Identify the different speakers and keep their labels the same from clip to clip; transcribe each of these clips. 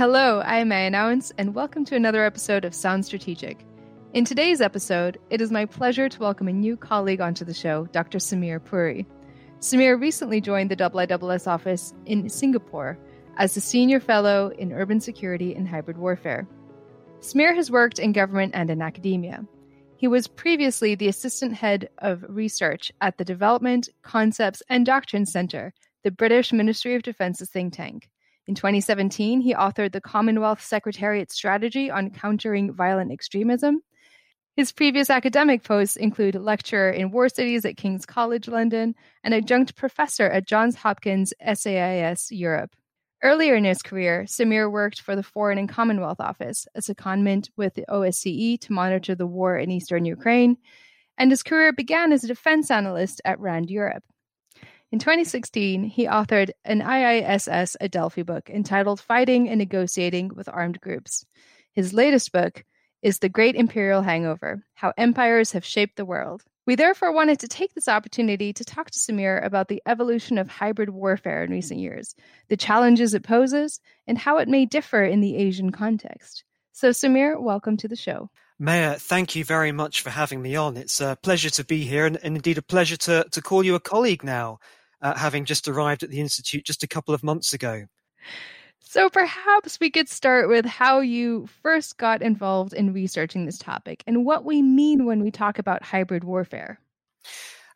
Speaker 1: Hello, I'm Meia Nouwens, and welcome to another episode of Sound Strategic. In today's episode, it is my pleasure to welcome a new colleague onto the show, Dr. Samir Puri. Samir recently joined the IISS office in Singapore as a senior fellow in urban security and hybrid warfare. Samir has worked in government and in academia. He was previously the assistant head of research at the Development, Concepts and Doctrine Centre, the British Ministry of Defence's think tank. In 2017, he authored the Commonwealth Secretariat Strategy on Countering Violent Extremism. His previous academic posts include lecturer in war studies at King's College London and adjunct professor at Johns Hopkins SAIS Europe. Earlier in his career, Samir worked for the Foreign and Commonwealth Office, as a secondment with the OSCE to monitor the war in eastern Ukraine, and his career began as a defense analyst at RAND Europe. In 2016, he authored an IISS Adelphi book entitled Fighting and Negotiating with Armed Groups. His latest book is The Great Imperial Hangover How Empires Have Shaped the World. We therefore wanted to take this opportunity to talk to Samir about the evolution of hybrid warfare in recent years, the challenges it poses, and how it may differ in the Asian context. So, Samir, welcome to the show.
Speaker 2: Meia, thank you very much for having me on. It's a pleasure to be here and, and indeed a pleasure to, to call you a colleague now uh, having just arrived at the Institute just a couple of months ago.
Speaker 1: So perhaps we could start with how you first got involved in researching this topic and what we mean when we talk about hybrid warfare.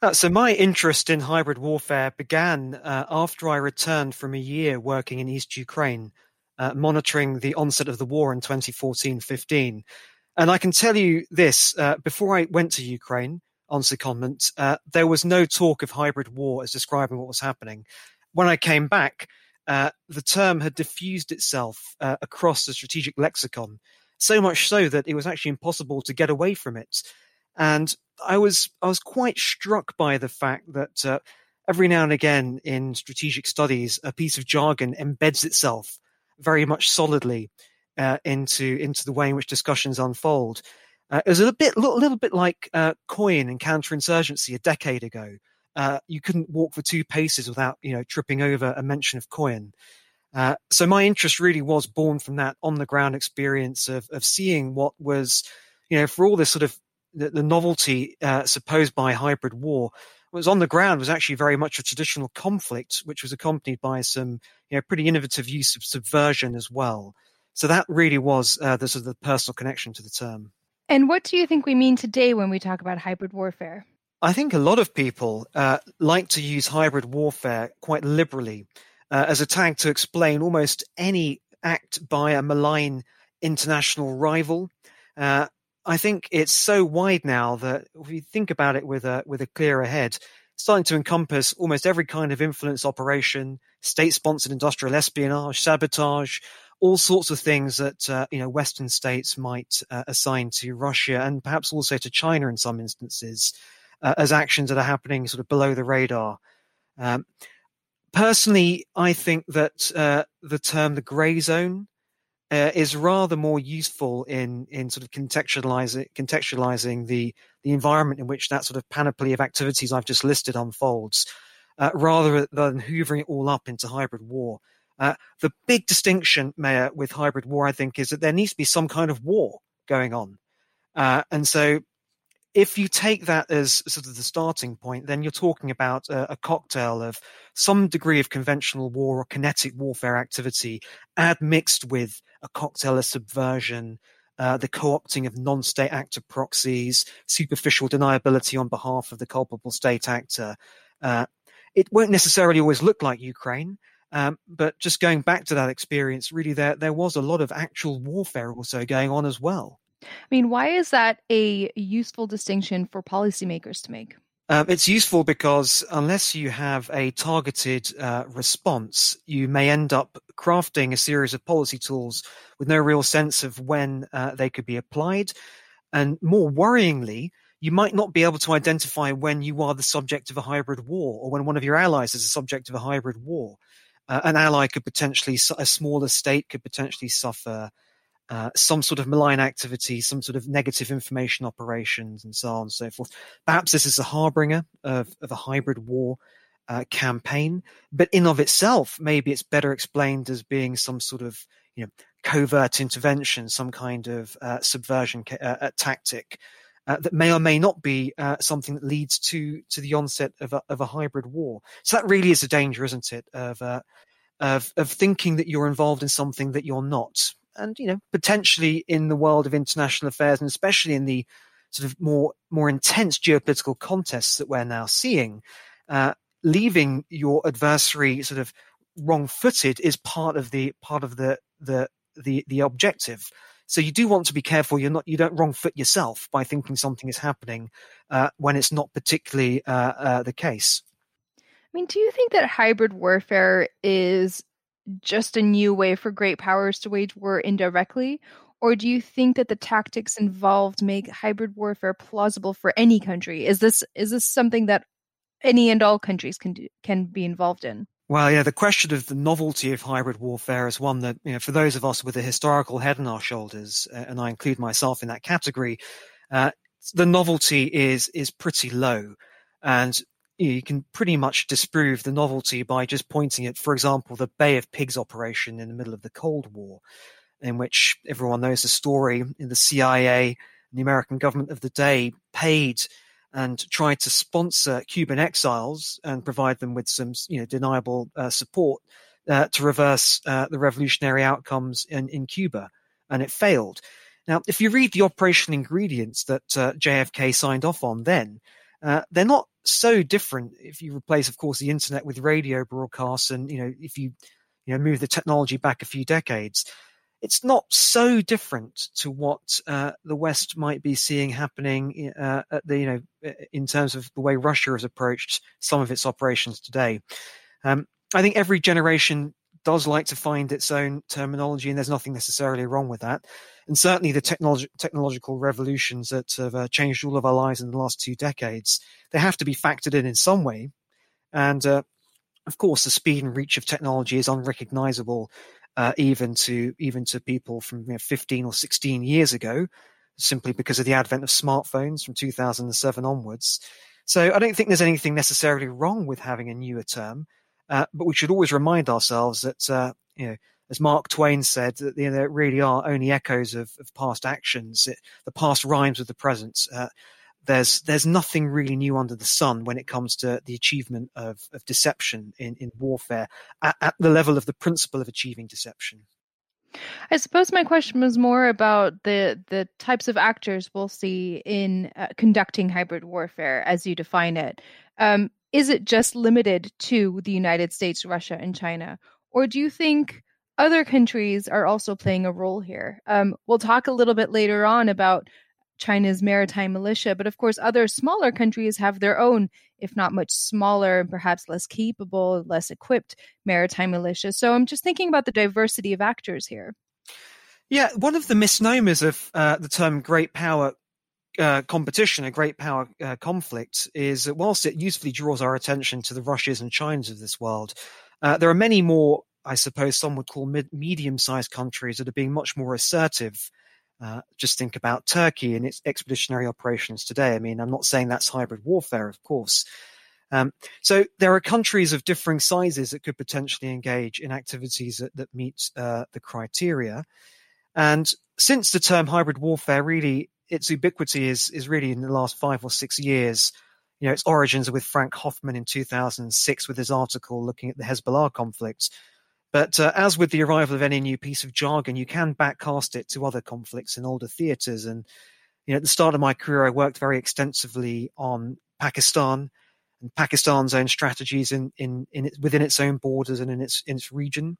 Speaker 2: Uh, so, my interest in hybrid warfare began uh, after I returned from a year working in East Ukraine, uh, monitoring the onset of the war in 2014 15. And I can tell you this uh, before I went to Ukraine, on secondment, uh, there was no talk of hybrid war as describing what was happening. When I came back, uh, the term had diffused itself uh, across the strategic lexicon, so much so that it was actually impossible to get away from it. And I was I was quite struck by the fact that uh, every now and again in strategic studies, a piece of jargon embeds itself very much solidly uh, into into the way in which discussions unfold. Uh, it was a bit, little, little bit like uh, COIN and counterinsurgency a decade ago. Uh, you couldn't walk for two paces without, you know, tripping over a mention of COIN. Uh, so my interest really was born from that on the ground experience of of seeing what was, you know, for all this sort of the, the novelty uh, supposed by hybrid war, what was on the ground was actually very much a traditional conflict, which was accompanied by some, you know, pretty innovative use of subversion as well. So that really was uh, the sort of the personal connection to the term.
Speaker 1: And what do you think we mean today when we talk about hybrid warfare?
Speaker 2: I think a lot of people uh, like to use hybrid warfare quite liberally uh, as a tag to explain almost any act by a malign international rival. Uh, I think it's so wide now that if you think about it with a with a clearer head, it's starting to encompass almost every kind of influence operation, state-sponsored industrial espionage, sabotage, all sorts of things that uh, you know Western states might uh, assign to Russia and perhaps also to China in some instances uh, as actions that are happening sort of below the radar. Um, personally, I think that uh, the term the grey zone uh, is rather more useful in in sort of contextualizing contextualizing the the environment in which that sort of panoply of activities I've just listed unfolds, uh, rather than hoovering it all up into hybrid war. Uh, the big distinction, Meia, with hybrid war, I think, is that there needs to be some kind of war going on. Uh, and so if you take that as sort of the starting point, then you're talking about a, a, cocktail of some degree of conventional war or kinetic warfare activity, admixed with a cocktail of subversion, uh, the co-opting of non-state actor proxies, superficial deniability on behalf of the culpable state actor. Uh, it won't necessarily always look like Ukraine, um, but just going back to that experience, really, there there was a lot of actual warfare also going on as well.
Speaker 1: I mean, why is that a useful distinction for policymakers to make?
Speaker 2: Um, it's useful because unless you have a targeted uh, response, you may end up crafting a series of policy tools with no real sense of when uh, they could be applied. And more worryingly, you might not be able to identify when you are the subject of a hybrid war or when one of your allies is the subject of a hybrid war uh, an ally could potentially, a smaller state could potentially suffer uh, some sort of malign activity, some sort of negative information operations, and so on and so forth. Perhaps this is a harbinger of, of a hybrid war uh, campaign, but in of itself, maybe it's better explained as being some sort of you know covert intervention, some kind of uh, subversion uh, tactic uh, that may or may not be uh, something that leads to to the onset of a, of a hybrid war. So that really is a danger, isn't it? Of uh, of of thinking that you're involved in something that you're not, and you know potentially in the world of international affairs, and especially in the sort of more more intense geopolitical contests that we're now seeing, uh, leaving your adversary sort of wrong-footed is part of the part of the the the the objective. So you do want to be careful. You're not you don't wrong foot yourself by thinking something is happening uh, when it's not particularly uh, uh, the case.
Speaker 1: I mean, do you think that hybrid warfare is just a new way for great powers to wage war indirectly, or do you think that the tactics involved make hybrid warfare plausible for any country? Is this is this something that any and all countries can do, can be involved in?
Speaker 2: Well, yeah, the question of the novelty of hybrid warfare is one that, you know, for those of us with a historical head on our shoulders, uh, and I include myself in that category, uh, the novelty is is pretty low, and you, know, you can pretty much disprove the novelty by just pointing at, for example, the Bay of Pigs operation in the middle of the Cold War, in which everyone knows the story. In the CIA the American government of the day paid and tried to sponsor Cuban exiles and provide them with some, you know, deniable uh, support uh, to reverse uh, the revolutionary outcomes in, in Cuba, and it failed. Now, if you read the operation ingredients that uh, JFK signed off on then, uh, they're not so different. If you replace, of course, the internet with radio broadcasts, and you know, if you you know move the technology back a few decades, it's not so different to what uh, the West might be seeing happening uh, at the, you know, in terms of the way Russia has approached some of its operations today. Um, I think every generation does like to find its own terminology, and there's nothing necessarily wrong with that. And certainly, the technolog- technological revolutions that have uh, changed all of our lives in the last two decades, they have to be factored in in some way. And uh, of course, the speed and reach of technology is unrecognizable uh, even to even to people from you know, 15 or 16 years ago, simply because of the advent of smartphones from 2007 onwards. So I don't think there's anything necessarily wrong with having a newer term, uh, but we should always remind ourselves that uh, you know. As Mark Twain said, that you know, there really are only echoes of, of past actions. It, the past rhymes with the present. There's there's nothing really new under the sun when it comes to the achievement of, of deception in, in warfare at, at the level of the principle of achieving deception.
Speaker 1: I suppose my question was more about the the types of actors we'll see in uh, conducting hybrid warfare as you define it. Um, is it just limited to the United States, Russia, and China, or do you think other countries are also playing a role here? Um, we'll talk a little bit later on about China's maritime militia, but of course, other smaller countries have their own, if not much smaller and perhaps less capable, less equipped maritime militia. So I'm just thinking about the diversity of actors here.
Speaker 2: Yeah, one of the misnomers of uh, the term great power uh, competition, a great power uh, conflict, is that whilst it usefully draws our attention to the Russias and Chinas of this world, uh, there are many more, I suppose, some would call mid- medium sized countries that are being much more assertive uh, just think about Turkey and its expeditionary operations today. I mean, I'm not saying that's hybrid warfare, of course. Um, so there are countries of differing sizes that could potentially engage in activities that, that meet uh, the criteria. And since the term hybrid warfare really, its ubiquity is, is really in the last five or six years, you know, its origins are with Frank Hoffman in 2006 with his article looking at the Hezbollah conflict, but uh, as with the arrival of any new piece of jargon, you can backcast it to other conflicts in older theatres. And you know, at the start of my career, I worked very extensively on Pakistan and Pakistan's own strategies in, in, in it, within its own borders and in its in its region.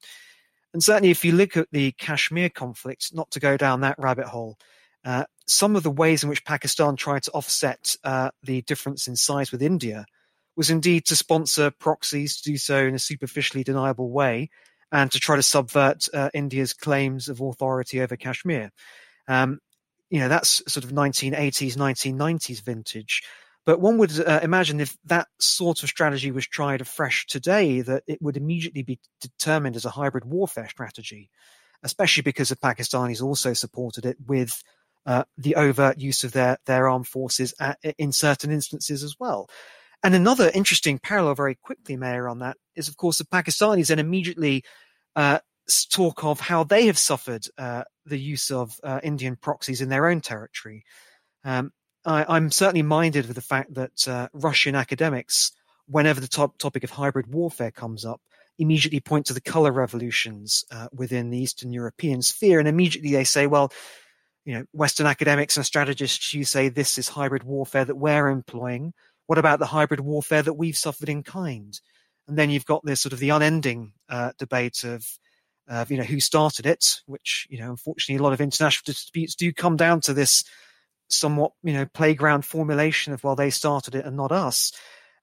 Speaker 2: And certainly, if you look at the Kashmir conflict, not to go down that rabbit hole, uh, some of the ways in which Pakistan tried to offset uh, the difference in size with India was indeed to sponsor proxies to do so in a superficially deniable way and to try to subvert uh, India's claims of authority over Kashmir. Um, you know, that's sort of 1980s, 1990s vintage. But one would uh, imagine if that sort of strategy was tried afresh today, that it would immediately be determined as a hybrid warfare strategy, especially because the Pakistanis also supported it with uh, the overt use of their, their armed forces at, in certain instances as well. And another interesting parallel, very quickly, Meia, on that is, of course, the Pakistanis then immediately uh, talk of how they have suffered uh, the use of uh, Indian proxies in their own territory. Um, I, am certainly minded of the fact that uh, Russian academics, whenever the top topic of hybrid warfare comes up, immediately point to the color revolutions uh, within the Eastern European sphere, and immediately they say, well, you know, Western academics and strategists, you say this is hybrid warfare that we're employing. What about the hybrid warfare that we've suffered in kind? And then you've got this sort of the unending uh, debate of, you know, who started it, which, you know, unfortunately, a lot of international disputes do come down to this somewhat, you know, playground formulation of, well, they started it and not us.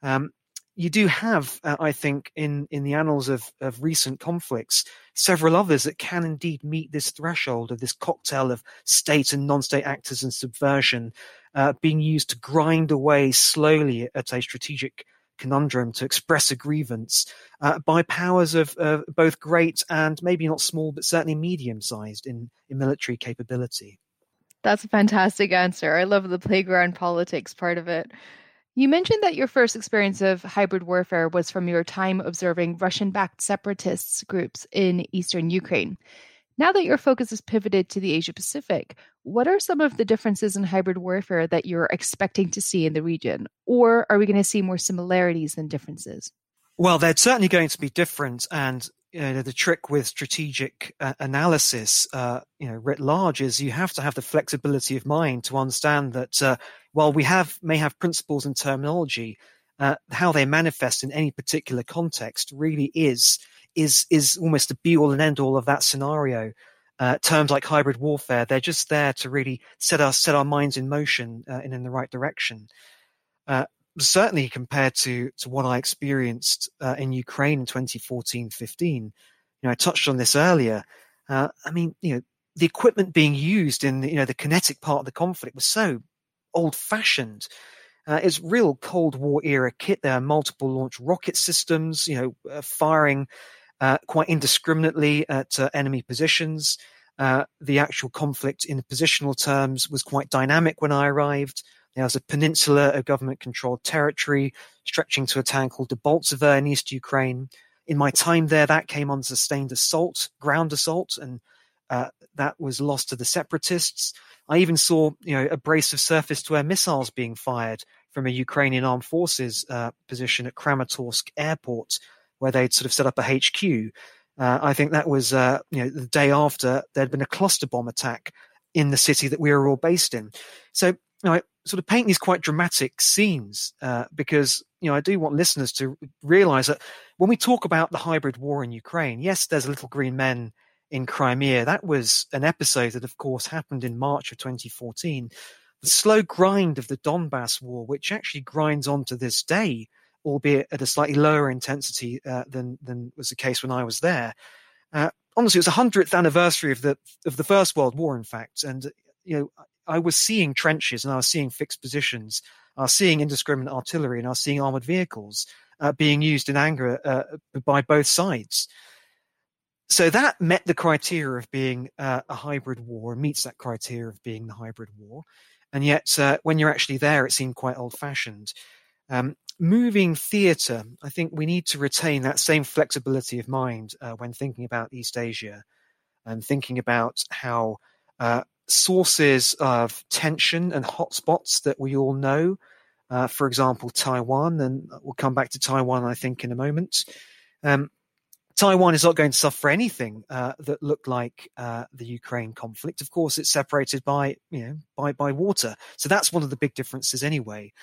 Speaker 2: Um, you do have, uh, I think, in, in the annals of, of recent conflicts, several others that can indeed meet this threshold of this cocktail of state and non-state actors and subversion uh, being used to grind away slowly at a strategic conundrum to express a grievance uh, by powers of uh, both great and maybe not small, but certainly medium-sized in, in military capability.
Speaker 1: That's a fantastic answer. I love the playground politics part of it. You mentioned that your first experience of hybrid warfare was from your time observing Russian backed separatists groups in eastern Ukraine. Now that your focus is pivoted to the Asia Pacific, what are some of the differences in hybrid warfare that you're expecting to see in the region? Or are we going to see more similarities than differences?
Speaker 2: Well, they're certainly going to be different. And you know, the trick with strategic uh, analysis, uh, you know, writ large, is you have to have the flexibility of mind to understand that uh, while we have may have principles and terminology, uh, how they manifest in any particular context really is is is almost the be all and end all of that scenario. Uh, terms like hybrid warfare, they're just there to really set our set our minds in motion uh, and in the right direction certainly compared to to what I experienced uh, in Ukraine in 2014-15. You know, I touched on this earlier. Uh, I mean, you know, the equipment being used in the, you know the kinetic part of the conflict was so old-fashioned. Uh, it's real Cold War era kit. There are multiple launch rocket systems, you know, uh, firing uh, quite indiscriminately at uh, enemy positions. the actual conflict in positional terms was quite dynamic when I arrived. There was a peninsula of government controlled territory stretching to a town called Debaltseve in East Ukraine. In my time there, that came on sustained assault, ground assault, and uh, that was lost to the separatists. I even saw, you know, a brace of surface-to-air missiles being fired from a Ukrainian armed forces uh, position at Kramatorsk airport, where they'd sort of set up a HQ. Uh, I think that was, uh, you know, the day after there'd been a cluster bomb attack in the city that we were all based in. So you know, I sort of paint these quite dramatic scenes uh, because you know I do want listeners to realize that when we talk about the hybrid war in Ukraine, yes, there's little green men in Crimea. That was an episode that, of course, happened in March of 2014. The slow grind of the Donbass war, which actually grinds on to this day, albeit at a slightly lower intensity uh, than than was the case when I was there. Uh, honestly, it was a hundredth anniversary of the of the First World War, in fact, and you know I was seeing trenches and I was seeing fixed positions. I was seeing indiscriminate artillery and I was seeing armored vehicles uh, being used in anger uh, by both sides. So that met the criteria of being uh, a hybrid war, meets that criteria of being the hybrid war. And yet, uh, when you're actually there, it seemed quite old fashioned. Um, moving theatre, I think we need to retain that same flexibility of mind uh, when thinking about East Asia and thinking about how uh, sources of tension and hotspots that we all know. Uh, for example, Taiwan, and we'll come back to Taiwan, I think, in a moment. Um, Taiwan is not going to suffer anything uh, that looked like uh, the Ukraine conflict. Of course, it's separated by you know by by water, so that's one of the big differences anyway.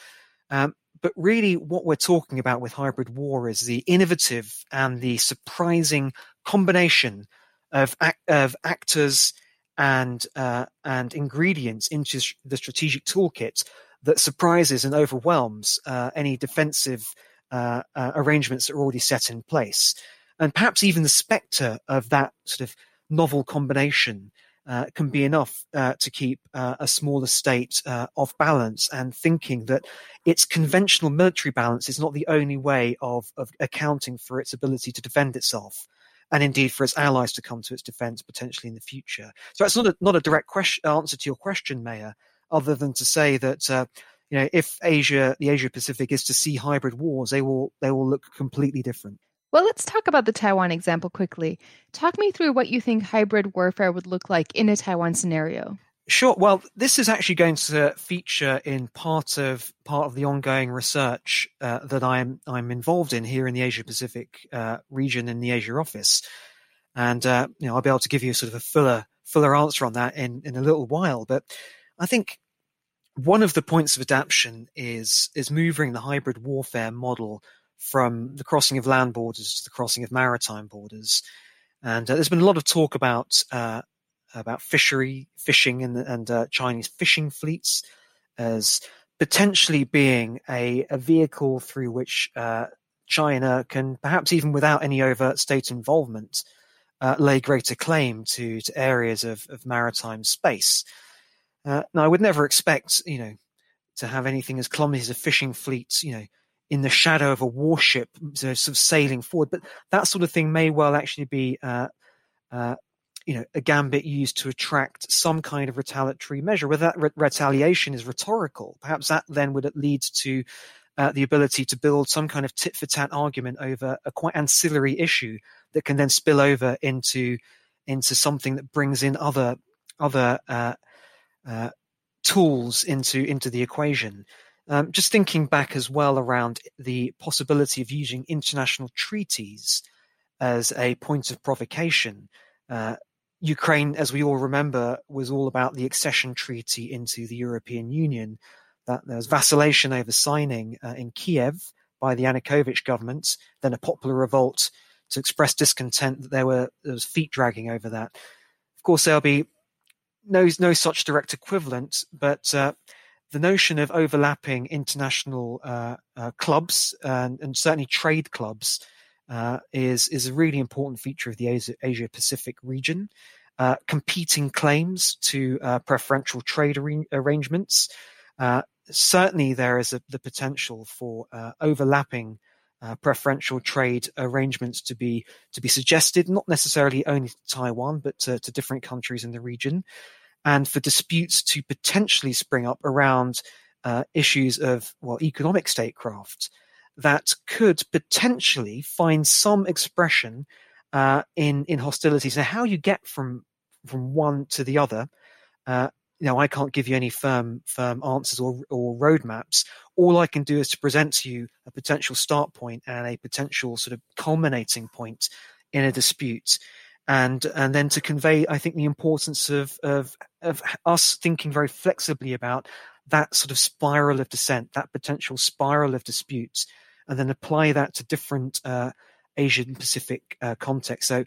Speaker 2: Um, but really, what we're talking about with hybrid war is the innovative and the surprising combination of of actors and uh, and ingredients into the strategic toolkit that surprises and overwhelms uh, any defensive uh, uh, arrangements that are already set in place, and perhaps even the spectre of that sort of novel combination uh, can be enough uh, to keep a smaller state off balance and thinking that its conventional military balance is not the only way of, of accounting for its ability to defend itself and indeed for its allies to come to its defence potentially in the future. So that's not a, not a direct question, answer to your question, Meia, other than to say that uh, you know if Asia, the Asia Pacific, is to see hybrid wars, they will they will look completely different.
Speaker 1: Well, let's talk about the Taiwan example quickly. Talk me through what you think hybrid warfare would look like in a Taiwan scenario.
Speaker 2: Sure. Well, this is actually going to feature in part of part of the ongoing research uh, that I'm I'm involved in here in the Asia Pacific uh, region in the Asia office, and uh, you know I'll be able to give you sort of a fuller fuller answer on that in in a little while. But I think one of the points of adaptation is is moving the hybrid warfare model from the crossing of land borders to the crossing of maritime borders. And uh, there's been a lot of talk about uh, about fishery fishing and, and uh, Chinese fishing fleets as potentially being a, a vehicle through which uh, China can, perhaps even without any overt state involvement, uh, lay greater claim to, to areas of, of maritime space. Uh, now, I would never expect, you know, to have anything as clumsy as a fishing fleet, you know, in the shadow of a warship, sort of sailing forward. But that sort of thing may well actually be uh, uh, you know a gambit used to attract some kind of retaliatory measure. Whether that re- retaliation is rhetorical, perhaps that then would lead to uh, the ability to build some kind of tit for tat argument over a quite ancillary issue that can then spill over into into something that brings in other other uh, uh, tools into into the equation. Um, just thinking back as well around the possibility of using international treaties as a point of provocation. Uh, Ukraine, as we all remember, was all about the accession treaty into the European Union. That there was vacillation over signing uh, in Kiev by the Yanukovych government, then a popular revolt to express discontent that there were there was feet dragging over that. Of course, there'll be no no such direct equivalent, but uh, the notion of overlapping international uh, uh clubs and, and, certainly trade clubs uh, is is a really important feature of the Asia, Asia Pacific region. Uh, competing claims to uh, preferential trade ar- arrangements. Uh, certainly, there is a, the potential for overlapping preferential trade arrangements to be to be suggested, not necessarily only to Taiwan, but to, to different countries in the region, and for disputes to potentially spring up around issues of well economic statecraft that could potentially find some expression uh, in in hostilities. Now, how you get from from one to the other, uh, you know, I can't give you any firm firm answers or or roadmaps. All I can do is to present to you a potential start point and a potential sort of culminating point in a dispute. And and then to convey, I think, the importance of of of us thinking very flexibly about that sort of spiral of descent, that potential spiral of disputes, and then apply that to different uh, Asian Pacific uh, contexts. So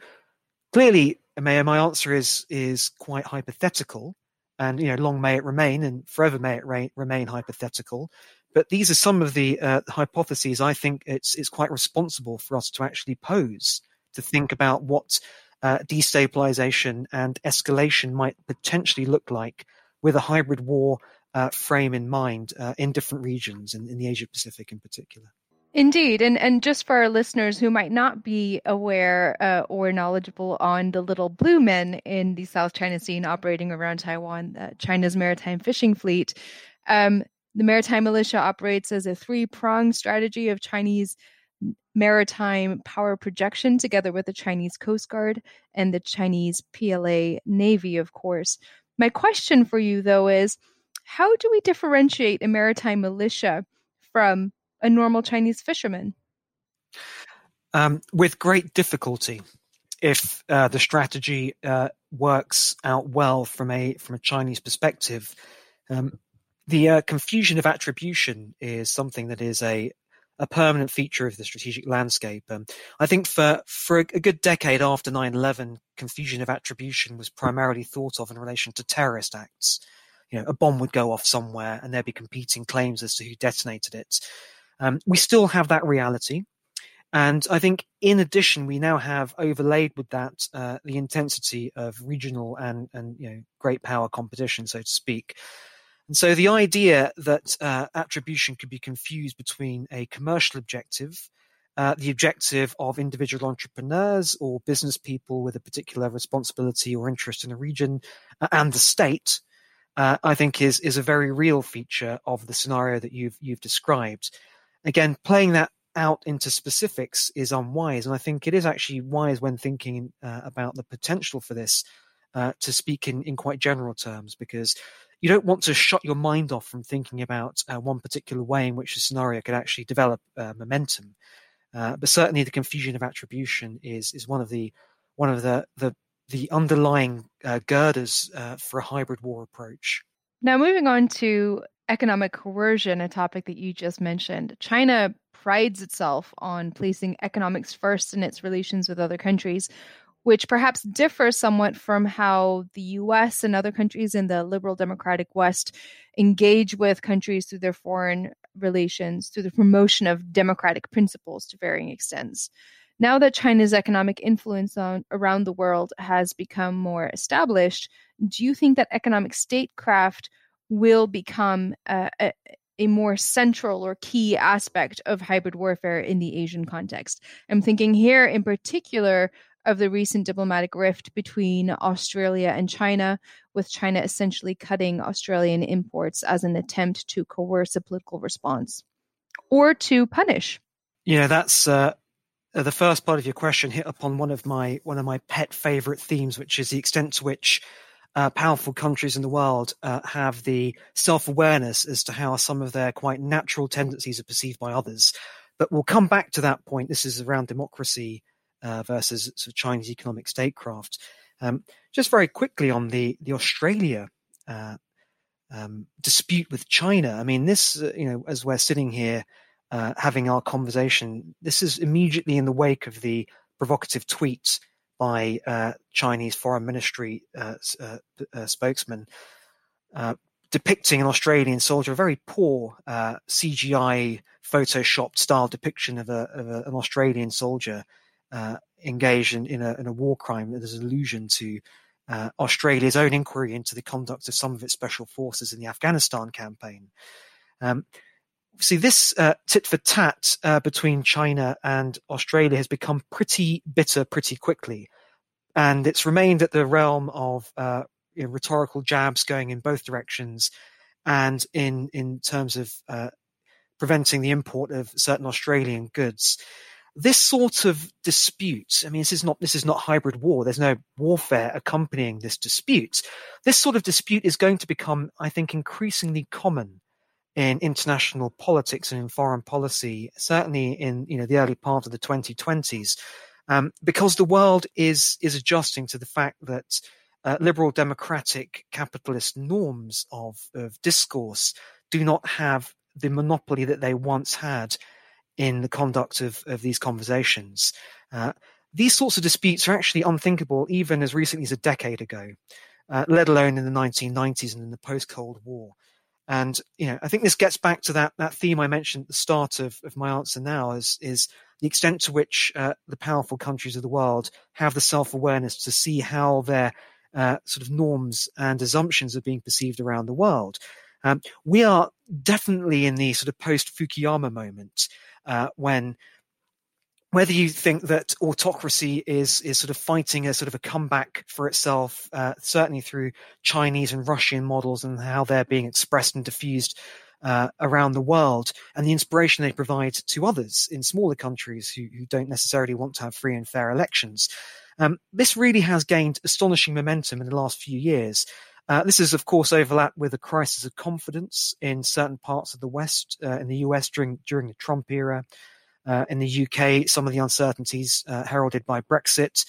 Speaker 2: clearly, Meia, my answer is is quite hypothetical, and you know, long may it remain, and forever may it re- remain hypothetical. But these are some of the uh, hypotheses I think it's it's quite responsible for us to actually pose to think about what destabilization and escalation might potentially look like with a hybrid war uh, frame in mind uh, in different regions, in, in the Asia Pacific in particular.
Speaker 1: Indeed, and and just for our listeners who might not be aware uh, or knowledgeable on the little blue men in the South China Sea and operating around Taiwan, uh, China's maritime fishing fleet, um, the maritime militia operates as a three-pronged strategy of Chinese maritime power projection, together with the Chinese Coast Guard and the Chinese PLA Navy, of course. My question for you, though, is how do we differentiate a maritime militia from a normal Chinese fisherman?
Speaker 2: Um, with great difficulty, if uh, the strategy uh, works out well from a from a Chinese perspective. Um, the uh, confusion of attribution is something that is a a permanent feature of the strategic landscape. Um, I think for for a, good decade after 9/11, confusion of attribution was primarily thought of in relation to terrorist acts. You know, a bomb would go off somewhere, and there'd be competing claims as to who detonated it. Um, we still have that reality. And I think, in addition, we now have overlaid with that uh, the intensity of regional and, and you know, great power competition, so to speak. And so the idea that uh, attribution could be confused between a commercial objective, uh, the objective of individual entrepreneurs or business people with a particular responsibility or interest in a region, uh, and the state, uh, I think is is a very real feature of the scenario that you've you've described again, playing that out into specifics is unwise. And I think it is actually wise when thinking uh, about the potential for this uh, to speak in, in quite general terms, because you don't want to shut your mind off from thinking about uh, one particular way in which the scenario could actually develop uh, momentum. Uh, but certainly, the confusion of attribution is is one of the one of the the the underlying uh, girders for a hybrid war approach.
Speaker 1: Now, moving on to economic coercion, a topic that you just mentioned, China prides itself on placing economics first in its relations with other countries, which perhaps differs somewhat from how the US and other countries in the liberal democratic West engage with countries through their foreign relations, through the promotion of democratic principles to varying extents. Now that China's economic influence on, around the world has become more established, do you think that economic statecraft will become a, a, a more central or key aspect of hybrid warfare in the Asian context. I'm thinking here in particular of the recent diplomatic rift between Australia and China, with China essentially cutting Australian imports as an attempt to coerce a political response or to punish.
Speaker 2: Yeah, that's uh, the first part of your question hit upon one of my one of my pet favorite themes, which is the extent to which uh, powerful countries in the world uh, have the self awareness as to how some of their quite natural tendencies are perceived by others. But we'll come back to that point. This is around democracy uh, versus sort of Chinese economic statecraft. Um, just very quickly on the the Australia uh, um, dispute with China. I mean, this uh, you know, as we're sitting here uh, having our conversation, this is immediately in the wake of the provocative tweets by uh, Chinese Foreign Ministry uh, spokesman depicting an Australian soldier, a very poor CGI photoshopped style depiction of, a, of a, an Australian soldier engaged in, in, a, in, a, war crime. There's an allusion to uh, Australia's own inquiry into the conduct of some of its special forces in the Afghanistan campaign. Um, see, this uh, tit for tat uh, between China and Australia has become pretty bitter pretty quickly. And it's remained at the realm of uh, you know, rhetorical jabs going in both directions and in, in terms of uh, preventing the import of certain Australian goods. This sort of dispute, I mean, this is not this is not hybrid war. There's no warfare accompanying this dispute. This sort of dispute is going to become, I think, increasingly common in international politics and in foreign policy, certainly in you know the early part of the 2020s, um, because the world is is adjusting to the fact that uh, liberal democratic capitalist norms of of discourse do not have the monopoly that they once had in the conduct of of these conversations. Uh, these sorts of disputes are actually unthinkable even as recently as a decade ago, uh, let alone in the 1990s and in the post Cold War. And you know, I think this gets back to that that theme I mentioned at the start of, of my answer. Now is is the extent to which uh, the powerful countries of the world have the self awareness to see how their uh, sort of norms and assumptions are being perceived around the world. Um, we are definitely in the sort of post Fukuyama moment uh, when whether you think that autocracy is is sort of fighting a sort of a comeback for itself, uh, certainly through Chinese and Russian models and how they're being expressed and diffused uh, around the world, and the inspiration they provide to others in smaller countries who, who don't necessarily want to have free and fair elections. Um, this really has gained astonishing momentum in the last few years. Uh, this is, of course, overlapped with a crisis of confidence in certain parts of the West, uh, in the US during during the Trump era, uh, in the UK, some of the uncertainties uh, heralded by Brexit.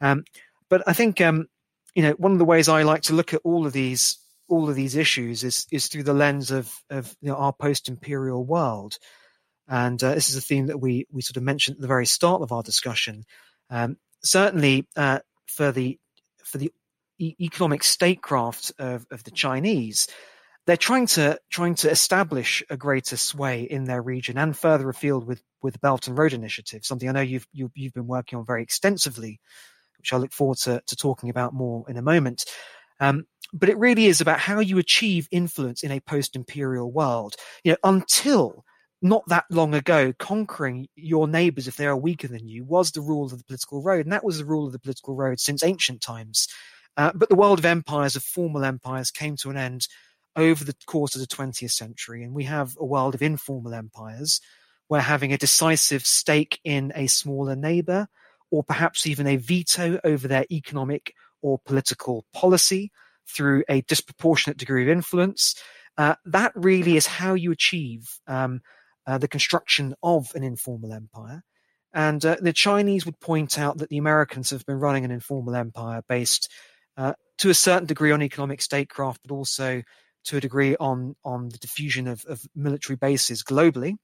Speaker 2: Um, but I think um, you know one of the ways I like to look at all of these all of these issues is is through the lens of of you know, our post-imperial world, and uh, this is a theme that we we sort of mentioned at the very start of our discussion. Um, certainly, uh, for the for the economic statecraft of, of the Chinese, they're trying to trying to establish a greater sway in their region and further afield with with the Belt and Road Initiative, something I know you've you, have you have been working on very extensively, which I look forward to, to talking about more in a moment. Um, but it really is about how you achieve influence in a post-imperial world. You know, until not that long ago, conquering your neighbors if they are weaker than you was the rule of the political road, and that was the rule of the political road since ancient times. Uh, but the world of empires, of formal empires, came to an end over the course of the 20th century. And we have a world of informal empires where having a decisive stake in a smaller neighbor, or perhaps even a veto over their economic or political policy through a disproportionate degree of influence, uh, that really is how you achieve um, uh, the construction of an informal empire. And uh, the Chinese would point out that the Americans have been running an informal empire based uh, to a certain degree on economic statecraft, but also to a degree on, on the diffusion of, of military bases globally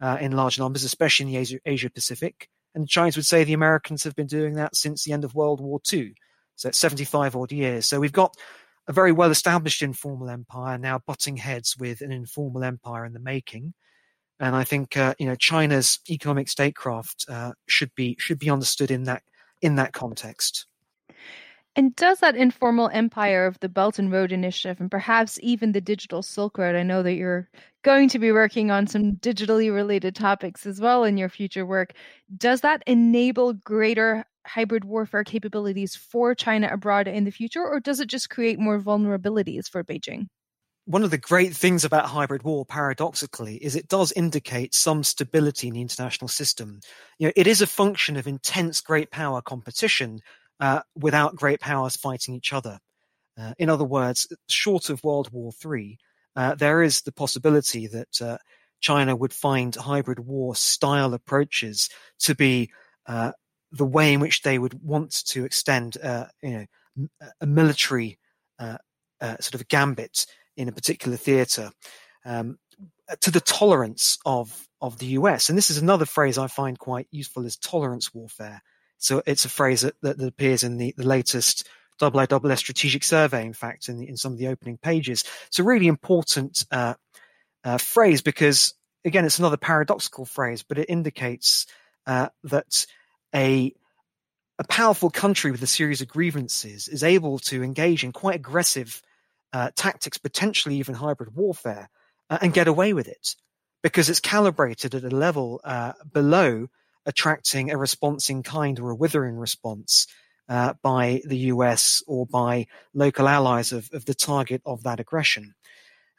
Speaker 2: uh, in large numbers, especially in the Asia, Asia Pacific. And the Chinese would say the Americans have been doing that since the end of World War II. So it's 75 odd years. So we've got a very well established informal empire now butting heads with an informal empire in the making. And I think uh, you know China's economic statecraft uh, should be should be understood in that in that context.
Speaker 1: And does that informal empire of the Belt and Road Initiative and perhaps even the digital Silk Road, I know that you're going to be working on some digitally related topics as well in your future work, does that enable greater hybrid warfare capabilities for China abroad in the future, or does it just create more vulnerabilities for Beijing?
Speaker 2: One of the great things about hybrid war, paradoxically, is it does indicate some stability in the international system. You know, it is a function of intense great power competition uh, without great powers fighting each other. Uh, in other words, short of World War III, uh, there is the possibility that uh, China would find hybrid war style approaches to be uh, the way in which they would want to extend, uh, you know, a military sort of gambit in a particular theatre um, to the tolerance of of the US. And this is another phrase I find quite useful: is tolerance warfare. So it's a phrase that, that, that appears in the, the latest IISS strategic survey, in fact, in, the, in some of the opening pages. It's a really important uh, uh, phrase because, again, it's another paradoxical phrase, but it indicates uh, that a a powerful country with a series of grievances is able to engage in quite aggressive uh, tactics, potentially even hybrid warfare, uh, and get away with it because it's calibrated at a level uh, below attracting a response in kind or a withering response uh, by the US or by local allies of, of the target of that aggression.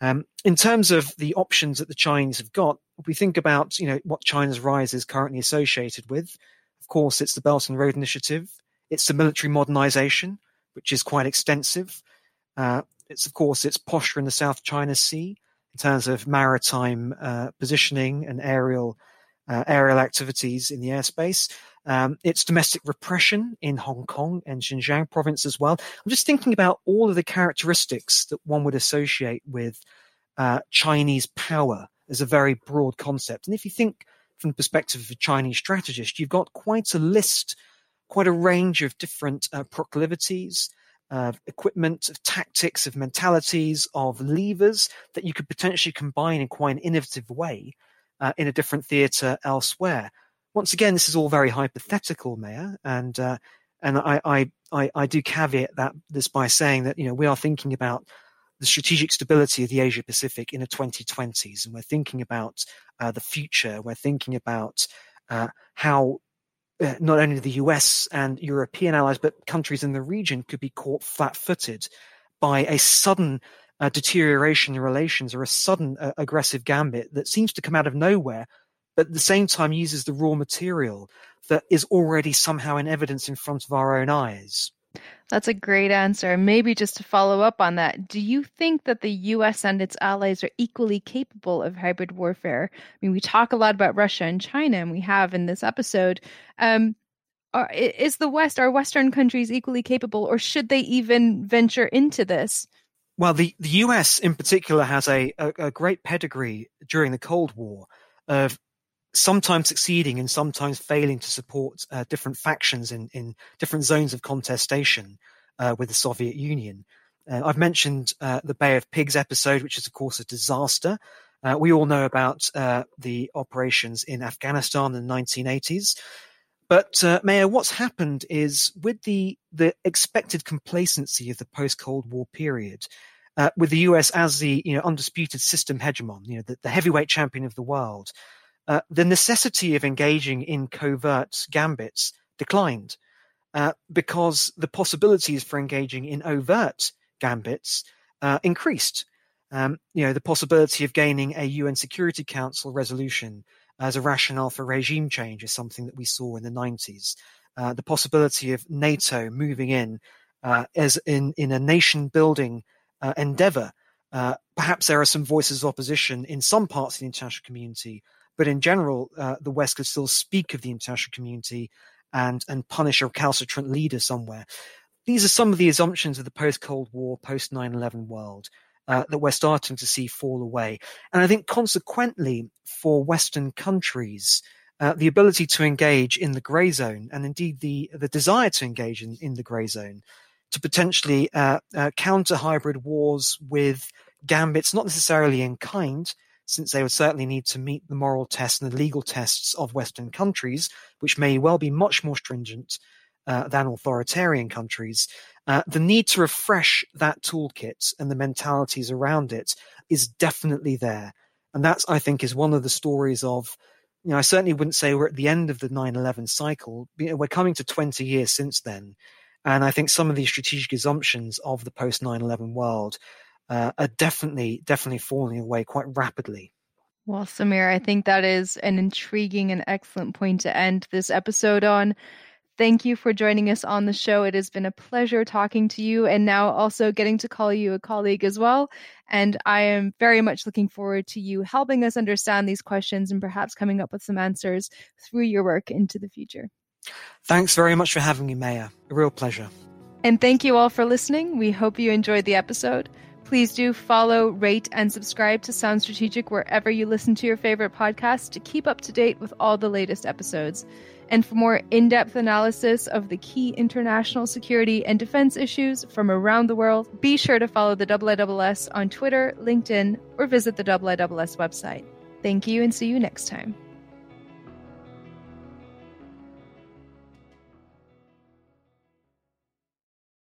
Speaker 2: Um, in terms of the options that the Chinese have got, if we think about you know what China's rise is currently associated with, of course, it's the Belt and Road Initiative, it's the military modernization, which is quite extensive. Uh, it's of course its posture in the South China Sea in terms of maritime uh, positioning and aerial uh, aerial activities in the airspace. Um, it's domestic repression in Hong Kong and Xinjiang province as well. I'm just thinking about all of the characteristics that one would associate with uh, Chinese power as a very broad concept. And if you think from the perspective of a Chinese strategist, you've got quite a list, quite a range of different uh, proclivities, of equipment, of tactics, of mentalities, of levers that you could potentially combine in quite an innovative way uh, in a different theatre elsewhere. Once again, this is all very hypothetical, Meia, and uh, and I, I, I I do caveat that this by saying that you know we are thinking about the strategic stability of the Asia Pacific in the 2020s, and we're thinking about uh, the future. We're thinking about uh, how uh, not only the US and European allies, but countries in the region could be caught flat-footed by a sudden uh, deterioration in relations or a sudden uh, aggressive gambit that seems to come out of nowhere, but at the same time uses the raw material that is already somehow in evidence in front of our own eyes.
Speaker 1: That's a great answer. Maybe just to follow up on that, do you think that the US and its allies are equally capable of hybrid warfare? I mean, we talk a lot about Russia and China, and we have in this episode. Um, are, is the West, are Western countries equally capable, or should they even venture into this?
Speaker 2: Well, the, the US in particular has a, a, a great pedigree during the Cold War of sometimes succeeding and sometimes failing to support uh, different factions in, in different zones of contestation uh, with the Soviet Union. Uh, I've mentioned uh, the Bay of Pigs episode, which is, of course, a disaster. Uh, we all know about uh, the operations in Afghanistan in the 1980s. But uh, Meia, what's happened is with the the expected complacency of the post Cold War period, uh, with the US as the you know undisputed system hegemon, you know the, the heavyweight champion of the world, uh, the necessity of engaging in covert gambits declined uh, because the possibilities for engaging in overt gambits uh, increased. Um, you know the possibility of gaining a UN Security Council resolution as a rationale for regime change is something that we saw in the 90s. Uh, the possibility of NATO moving in uh, as in, in a nation building uh, endeavor. Uh, perhaps there are some voices of opposition in some parts of the international community, but in general, uh, the West could still speak of the international community and, and punish a recalcitrant leader somewhere. These are some of the assumptions of the post Cold War, post 9 11 world. Uh, that we're starting to see fall away. And I think consequently for Western countries, uh, the ability to engage in the grey zone and indeed the, the desire to engage in, in the grey zone to potentially uh, uh, counter hybrid wars with gambits, not necessarily in kind, since they would certainly need to meet the moral tests and the legal tests of Western countries, which may well be much more stringent uh, than authoritarian countries. Uh, the need to refresh that toolkit and the mentalities around it is definitely there. And that's, I think, is one of the stories of, you know, I certainly wouldn't say we're at the end of the 9 11 cycle. You know, we're coming to 20 years since then. And I think some of these strategic assumptions of the post 9 11 world uh, are definitely, definitely falling away quite rapidly.
Speaker 1: Well, Samir, I think that is an intriguing and excellent point to end this episode on. Thank you for joining us on the show. It has been a pleasure talking to you and now also getting to call you a colleague as well. And I am very much looking forward to you helping us understand these questions and perhaps coming up with some answers through your work into the future.
Speaker 2: Thanks very much for having me, Meia. A real pleasure.
Speaker 1: And thank you all for listening. We hope you enjoyed the episode. Please do follow, rate, and subscribe to Sounds Strategic wherever you listen to your favorite podcast to keep up to date with all the latest episodes. And for more in depth analysis of the key international security and defense issues from around the world, be sure to follow the IISS on Twitter, LinkedIn, or visit the IISS website. Thank you and see you next time.